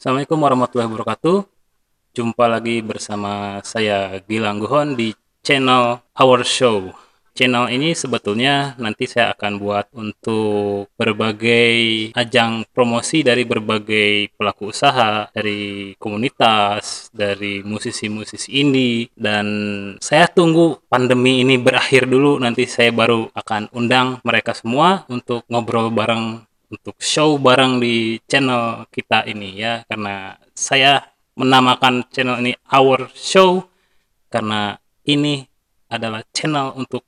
Assalamualaikum warahmatullahi wabarakatuh. Jumpa lagi bersama saya Gilang Guhon di channel Our Show. Channel ini sebetulnya nanti saya akan buat untuk berbagai ajang promosi dari berbagai pelaku usaha, dari komunitas, dari musisi-musisi indie dan saya tunggu pandemi ini berakhir dulu nanti saya baru akan undang mereka semua untuk ngobrol bareng untuk show bareng di channel kita ini ya karena saya menamakan channel ini Our Show karena ini adalah channel untuk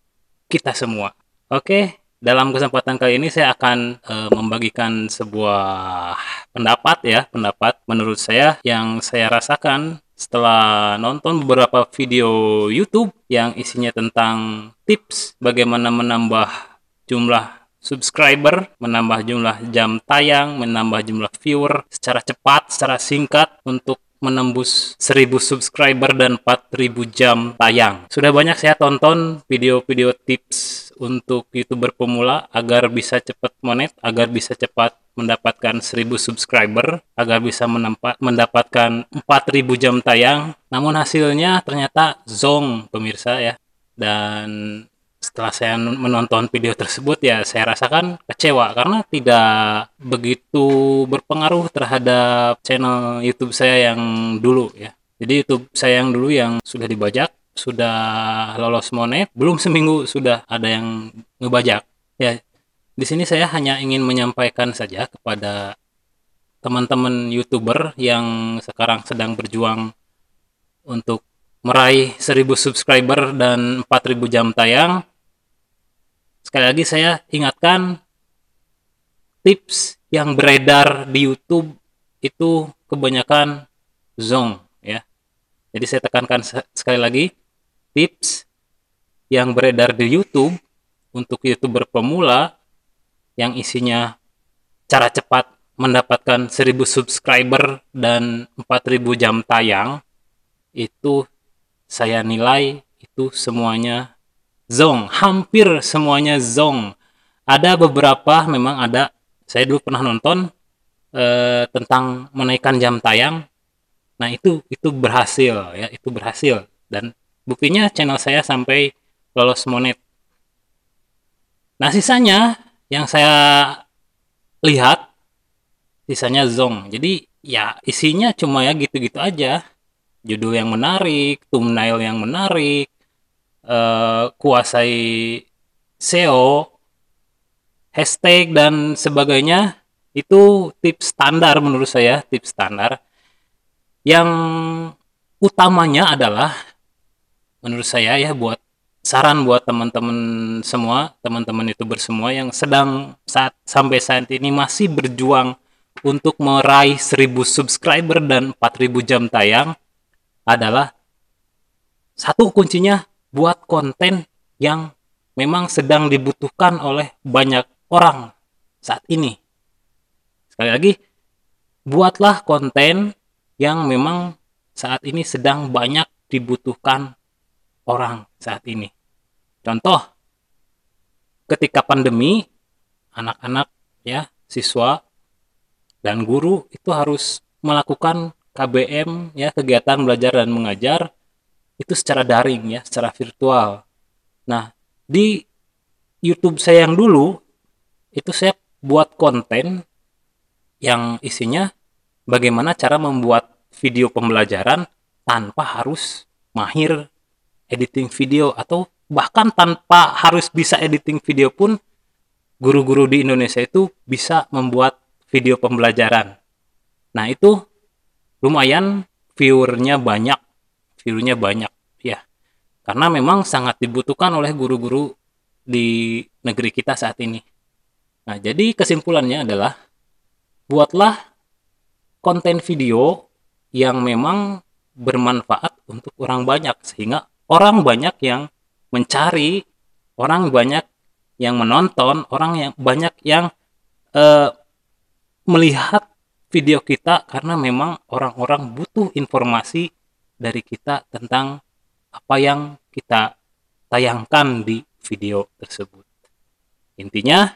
kita semua. Oke, dalam kesempatan kali ini saya akan e, membagikan sebuah pendapat ya, pendapat menurut saya yang saya rasakan setelah nonton beberapa video YouTube yang isinya tentang tips bagaimana menambah jumlah subscriber, menambah jumlah jam tayang, menambah jumlah viewer secara cepat, secara singkat untuk menembus 1000 subscriber dan 4000 jam tayang. Sudah banyak saya tonton video-video tips untuk YouTuber pemula agar bisa cepat monet, agar bisa cepat mendapatkan 1000 subscriber, agar bisa mendapatkan 4000 jam tayang. Namun hasilnya ternyata zong pemirsa ya. Dan setelah saya menonton video tersebut ya saya rasakan kecewa karena tidak begitu berpengaruh terhadap channel YouTube saya yang dulu ya. Jadi YouTube saya yang dulu yang sudah dibajak, sudah lolos monet, belum seminggu sudah ada yang ngebajak. Ya, di sini saya hanya ingin menyampaikan saja kepada teman-teman YouTuber yang sekarang sedang berjuang untuk meraih 1000 subscriber dan 4000 jam tayang Sekali lagi saya ingatkan tips yang beredar di YouTube itu kebanyakan zong ya. Jadi saya tekankan sekali lagi tips yang beredar di YouTube untuk YouTuber pemula yang isinya cara cepat mendapatkan 1000 subscriber dan 4000 jam tayang itu saya nilai itu semuanya zong. Hampir semuanya zong. Ada beberapa memang ada. Saya dulu pernah nonton eh, tentang menaikkan jam tayang. Nah itu itu berhasil ya itu berhasil. Dan buktinya channel saya sampai lolos monet. Nah sisanya yang saya lihat sisanya zong. Jadi ya isinya cuma ya gitu-gitu aja. Judul yang menarik thumbnail yang menarik uh, kuasai SEO, hashtag dan sebagainya itu tips standar menurut saya, tips standar. Yang utamanya adalah menurut saya ya buat saran buat teman-teman semua, teman-teman itu bersemua yang sedang saat sampai saat ini masih berjuang untuk meraih 1000 subscriber dan 4000 jam tayang adalah satu kuncinya buat konten yang memang sedang dibutuhkan oleh banyak orang saat ini. Sekali lagi, buatlah konten yang memang saat ini sedang banyak dibutuhkan orang saat ini. Contoh, ketika pandemi, anak-anak ya, siswa dan guru itu harus melakukan KBM ya, kegiatan belajar dan mengajar itu secara daring ya, secara virtual. Nah, di YouTube saya yang dulu itu saya buat konten yang isinya bagaimana cara membuat video pembelajaran tanpa harus mahir editing video atau bahkan tanpa harus bisa editing video pun guru-guru di Indonesia itu bisa membuat video pembelajaran. Nah, itu lumayan viewernya banyak viewernya banyak. Ya karena memang sangat dibutuhkan oleh guru-guru di negeri kita saat ini. Nah jadi kesimpulannya adalah buatlah konten video yang memang bermanfaat untuk orang banyak sehingga orang banyak yang mencari orang banyak yang menonton orang yang banyak yang uh, melihat video kita karena memang orang-orang butuh informasi dari kita tentang apa yang kita tayangkan di video tersebut. Intinya,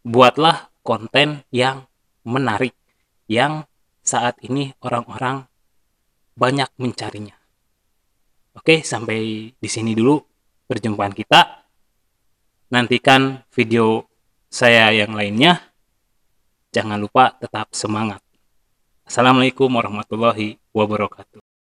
buatlah konten yang menarik, yang saat ini orang-orang banyak mencarinya. Oke, sampai di sini dulu perjumpaan kita. Nantikan video saya yang lainnya. Jangan lupa tetap semangat. Assalamualaikum warahmatullahi wabarakatuh.